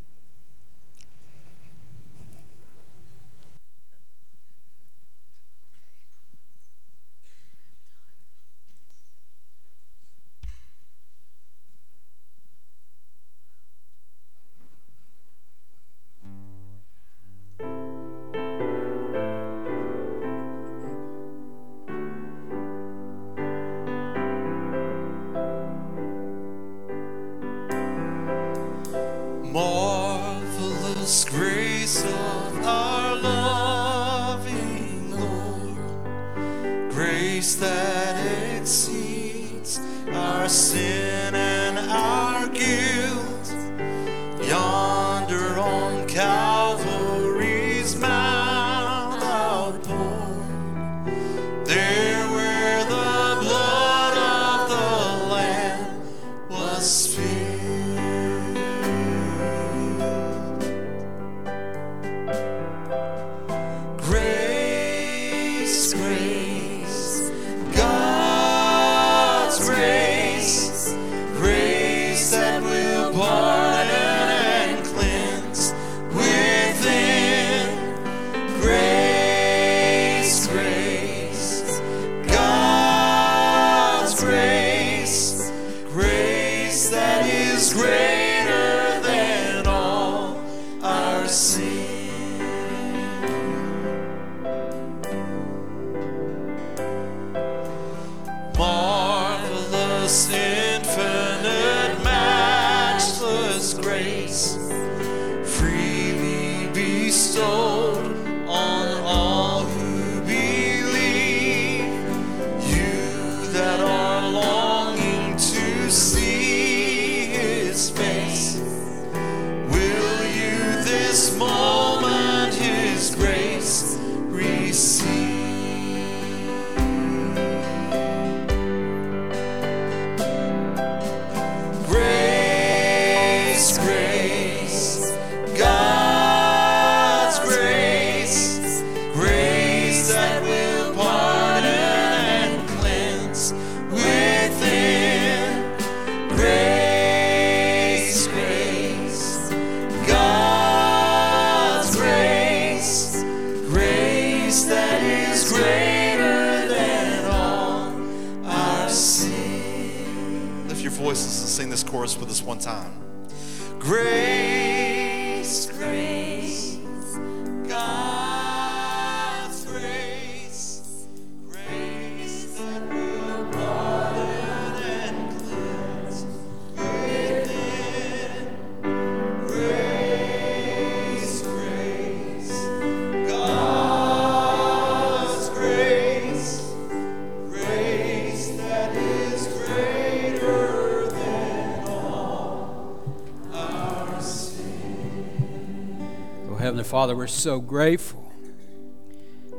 We're so grateful.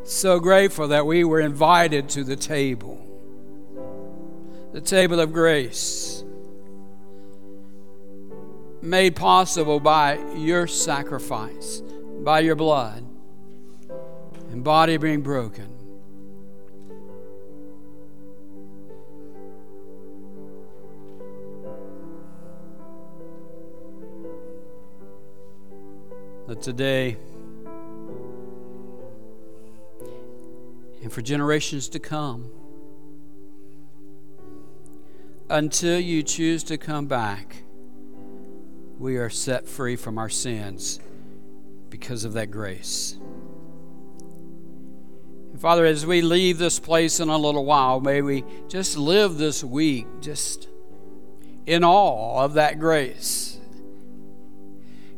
So grateful that we were invited to the table, the table of grace, made possible by your sacrifice, by your blood, and body being broken. That today, and for generations to come, until you choose to come back, we are set free from our sins because of that grace. Father, as we leave this place in a little while, may we just live this week just in awe of that grace.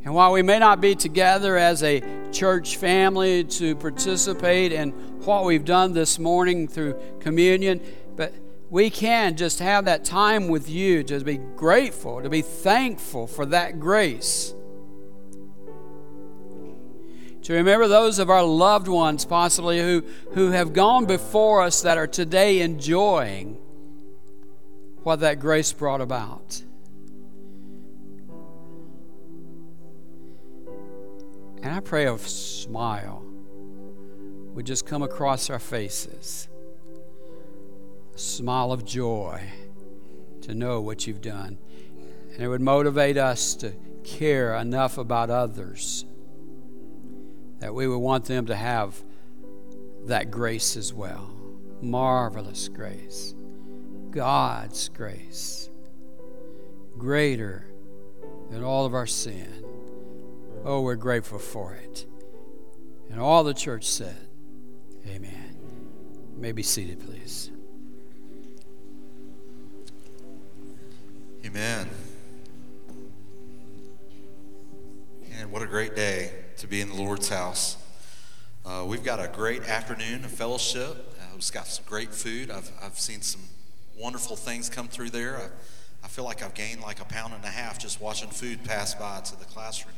And while we may not be together as a church family to participate in what we've done this morning through communion, but we can just have that time with you to be grateful, to be thankful for that grace. To remember those of our loved ones, possibly, who, who have gone before us that are today enjoying what that grace brought about. And I pray a smile would just come across our faces a smile of joy to know what you've done. And it would motivate us to care enough about others that we would want them to have that grace as well. Marvelous grace. God's grace. Greater than all of our sin. Oh, we're grateful for it. And all the church said, Amen. You may be seated, please. Amen. And what a great day to be in the Lord's house. Uh, we've got a great afternoon of fellowship. Uh, we've got some great food. I've, I've seen some wonderful things come through there. I, I feel like I've gained like a pound and a half just watching food pass by to the classroom.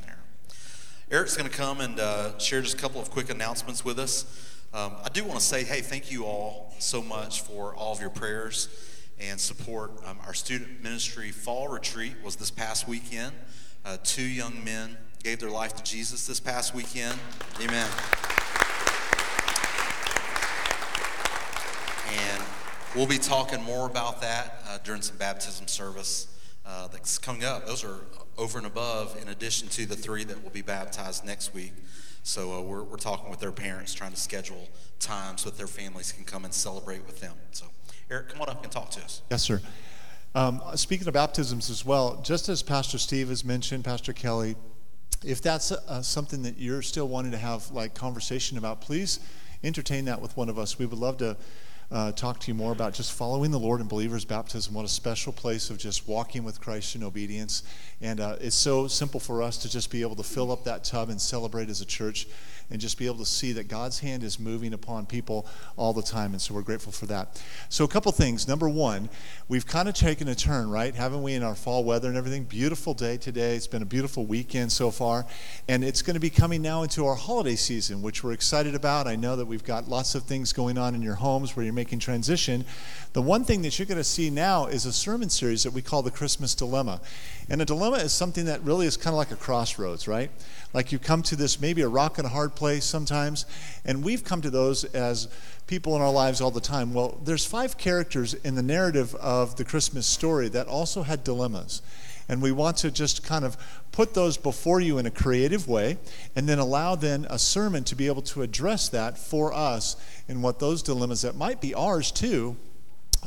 Eric's going to come and uh, share just a couple of quick announcements with us. Um, I do want to say, hey, thank you all so much for all of your prayers and support. Um, our student ministry fall retreat was this past weekend. Uh, two young men gave their life to Jesus this past weekend. Amen. And we'll be talking more about that uh, during some baptism service uh, that's coming up. Those are over and above, in addition to the three that will be baptized next week. So uh, we're, we're talking with their parents, trying to schedule times so that their families can come and celebrate with them. So. Eric, come on up and talk to us. Yes, sir. Um, speaking of baptisms as well, just as Pastor Steve has mentioned, Pastor Kelly, if that's uh, something that you're still wanting to have like conversation about, please entertain that with one of us. We would love to uh, talk to you more about just following the Lord in believers' baptism. What a special place of just walking with Christ in obedience. And uh, it's so simple for us to just be able to fill up that tub and celebrate as a church and just be able to see that God's hand is moving upon people all the time. And so we're grateful for that. So, a couple things. Number one, we've kind of taken a turn, right? Haven't we, in our fall weather and everything? Beautiful day today. It's been a beautiful weekend so far. And it's going to be coming now into our holiday season, which we're excited about. I know that we've got lots of things going on in your homes where you're making transition. The one thing that you're going to see now is a sermon series that we call the Christmas Dilemma. And a dilemma is something that really is kind of like a crossroads, right? Like you come to this maybe a rock and a hard place sometimes, and we've come to those as people in our lives all the time. Well, there's five characters in the narrative of the Christmas story that also had dilemmas. And we want to just kind of put those before you in a creative way and then allow then a sermon to be able to address that for us in what those dilemmas that might be ours too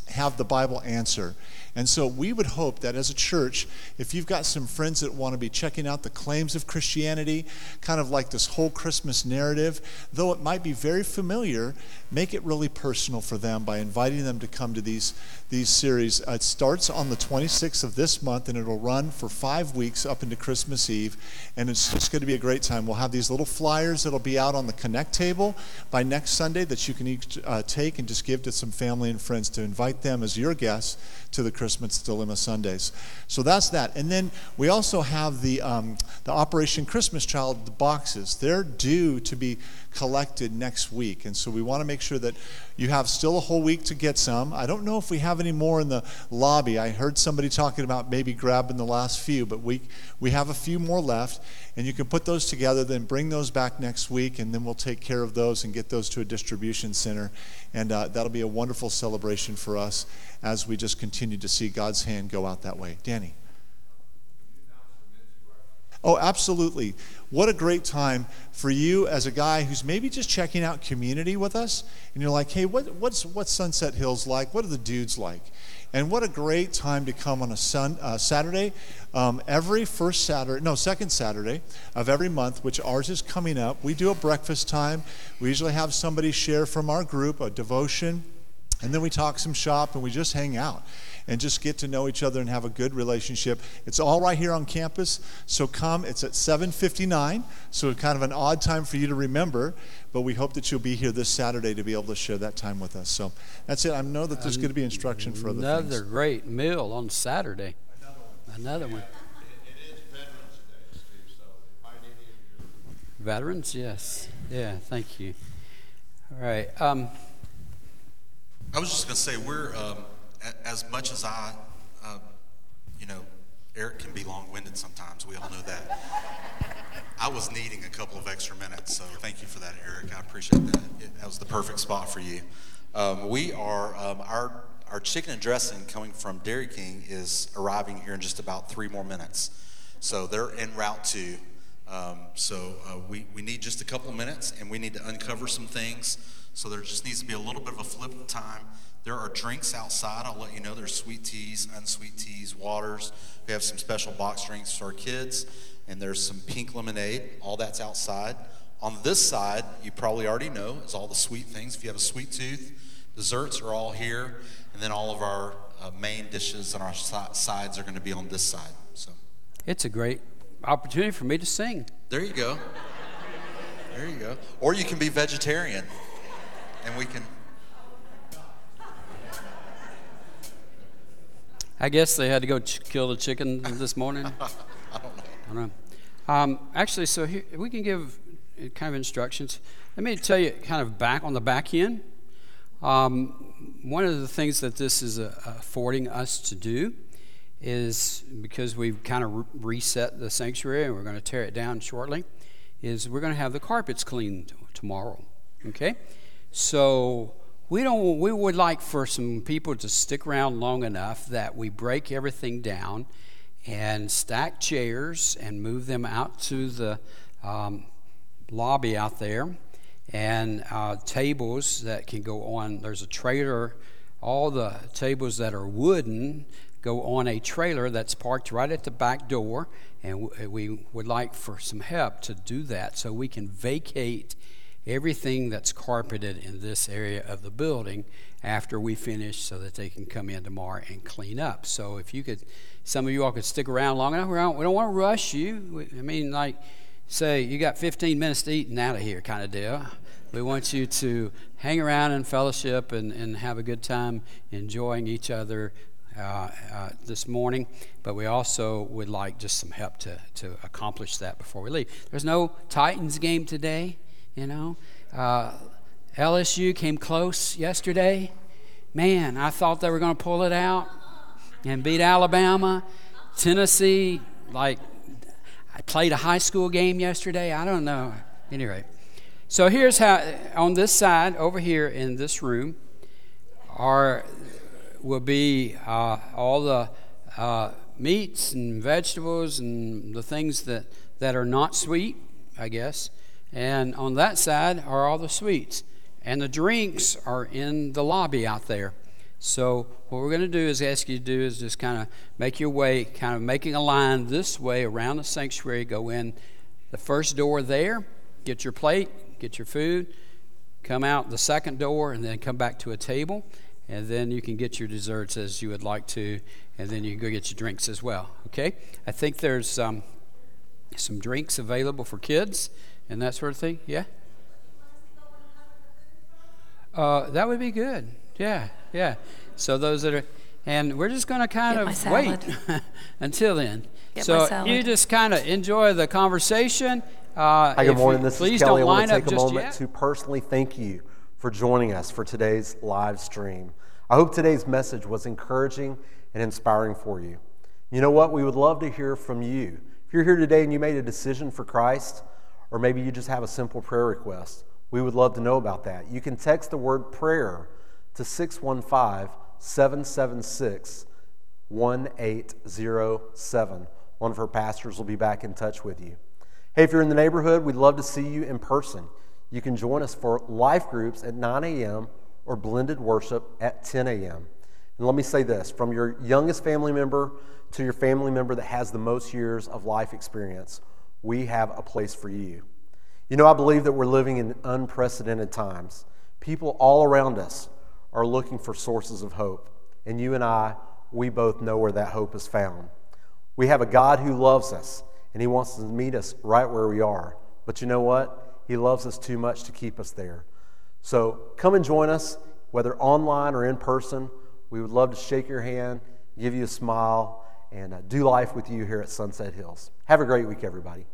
have the Bible answer. And so we would hope that as a church, if you've got some friends that want to be checking out the claims of Christianity, kind of like this whole Christmas narrative, though it might be very familiar, make it really personal for them by inviting them to come to these, these series. Uh, it starts on the 26th of this month and it'll run for five weeks up into Christmas Eve. And it's just going to be a great time. We'll have these little flyers that'll be out on the Connect table by next Sunday that you can each, uh, take and just give to some family and friends to invite them as your guests to the Christmas Dilemma Sundays. So that's that. And then we also have the, um, the Operation Christmas Child boxes. They're due to be collected next week. And so we want to make sure that you have still a whole week to get some. I don't know if we have any more in the lobby. I heard somebody talking about maybe grabbing the last few, but we, we have a few more left. And you can put those together, then bring those back next week, and then we'll take care of those and get those to a distribution center. And uh, that'll be a wonderful celebration for us as we just continue to see God's hand go out that way. Danny. Oh, absolutely. What a great time for you as a guy who's maybe just checking out community with us, and you're like, hey, what, what's, what's Sunset Hills like? What are the dudes like? And what a great time to come on a sun, uh, Saturday. Um, every first Saturday, no, second Saturday of every month, which ours is coming up, we do a breakfast time. We usually have somebody share from our group a devotion, and then we talk some shop and we just hang out and just get to know each other and have a good relationship. It's all right here on campus. So come. It's at 7:59, so kind of an odd time for you to remember, but we hope that you'll be here this Saturday to be able to share that time with us. So that's it. I know that there's going to be instruction for other Another things. great meal on Saturday. Another one. It is Veterans, yes. Yeah, thank you. All right. Um, I was just going to say, we're, um, a- as much as I, uh, you know, Eric can be long winded sometimes, we all know that. I was needing a couple of extra minutes, so thank you for that, Eric. I appreciate that. It, that was the perfect spot for you. Um, we are, um, our, our chicken and dressing coming from Dairy King is arriving here in just about three more minutes. So they're en route to. Um, so uh, we, we need just a couple of minutes and we need to uncover some things. So there just needs to be a little bit of a flip of time. There are drinks outside. I'll let you know there's sweet teas, unsweet teas, waters. We have some special box drinks for our kids, and there's some pink lemonade. All that's outside. On this side, you probably already know, is all the sweet things. If you have a sweet tooth, desserts are all here, and then all of our uh, main dishes and our sides are going to be on this side. So it's a great opportunity for me to sing. there you go. There you go. Or you can be vegetarian, and we can. I guess they had to go ch- kill the chicken this morning. I don't know. I don't know. Um, actually, so here, we can give uh, kind of instructions. Let me tell you, kind of back on the back end. Um, one of the things that this is uh, affording us to do is because we've kind of re- reset the sanctuary and we're going to tear it down shortly, is we're going to have the carpets cleaned tomorrow. Okay, so we don't. We would like for some people to stick around long enough that we break everything down and stack chairs and move them out to the um, lobby out there and uh, tables that can go on. There's a trailer, all the tables that are wooden go on a trailer that's parked right at the back door, and we would like for some help to do that so we can vacate everything that's carpeted in this area of the building after we finish so that they can come in tomorrow and clean up. So if you could, some of you all could stick around long enough. We don't, we don't want to rush you. I mean, like, say you got 15 minutes to eat and out of here kind of deal. We want you to hang around and fellowship and, and have a good time enjoying each other uh, uh, this morning, but we also would like just some help to, to accomplish that before we leave. There's no Titans game today, you know. Uh, LSU came close yesterday. Man, I thought they were going to pull it out and beat Alabama. Tennessee, like, I played a high school game yesterday. I don't know. Anyway, so here's how on this side over here in this room are will be uh, all the uh, meats and vegetables and the things that, that are not sweet, I guess. And on that side are all the sweets. And the drinks are in the lobby out there. So what we're going to do is ask you to do is just kind of make your way, kind of making a line this way around the sanctuary. Go in the first door there, get your plate, get your food, come out the second door, and then come back to a table. And then you can get your desserts as you would like to, and then you can go get your drinks as well. Okay? I think there's um, some drinks available for kids and that sort of thing. Yeah? Uh, that would be good. Yeah, yeah. So those that are, and we're just going to kind Get of wait until then. Get so you just kind of enjoy the conversation. Uh, Hi, if good you- morning. This please is Kelly. I don't want to take a moment yet. to personally thank you for joining us for today's live stream. I hope today's message was encouraging and inspiring for you. You know what? We would love to hear from you. If you're here today and you made a decision for Christ, or maybe you just have a simple prayer request, we would love to know about that. You can text the word prayer to 615 776 1807. One of our pastors will be back in touch with you. Hey, if you're in the neighborhood, we'd love to see you in person. You can join us for life groups at 9 a.m. or blended worship at 10 a.m. And let me say this from your youngest family member to your family member that has the most years of life experience, we have a place for you. You know, I believe that we're living in unprecedented times. People all around us are looking for sources of hope. And you and I, we both know where that hope is found. We have a God who loves us, and He wants to meet us right where we are. But you know what? He loves us too much to keep us there. So come and join us, whether online or in person. We would love to shake your hand, give you a smile, and uh, do life with you here at Sunset Hills. Have a great week, everybody.